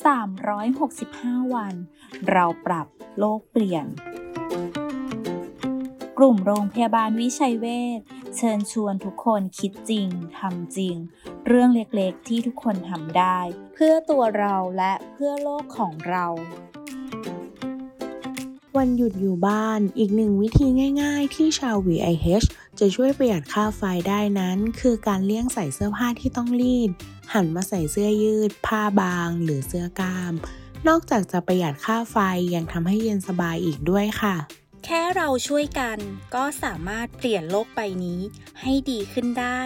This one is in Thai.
365 วัน เราปรับโลกเปลี่ยน กลุ่มโรงพยาบาลวิชัยเวชเชิญชวนทุกคนคิดจริงทำจริง เรื่องเล็กๆที่ทุกคนทำได้ เพื่อตัวเราและเพื่อโลกของเรา วันหยุดอยู่บ้านอีกหนึ่งวิธีง่ายๆ ที่ชาว VIH จะช่วยประหยัดค่าไฟได้นั้น คือการเลี่ยงใส่เสื้อผ้าที่ต้องรีด หันมาใส่เสื้อยืด ผ้าบาง หรือเสื้อกล้าม นอกจากจะประหยัดค่าไฟยังทำให้เย็นสบายอีกด้วยค่ะ แค่เราช่วยกันก็สามารถเปลี่ยนโลกใบนี้ให้ดีขึ้นได้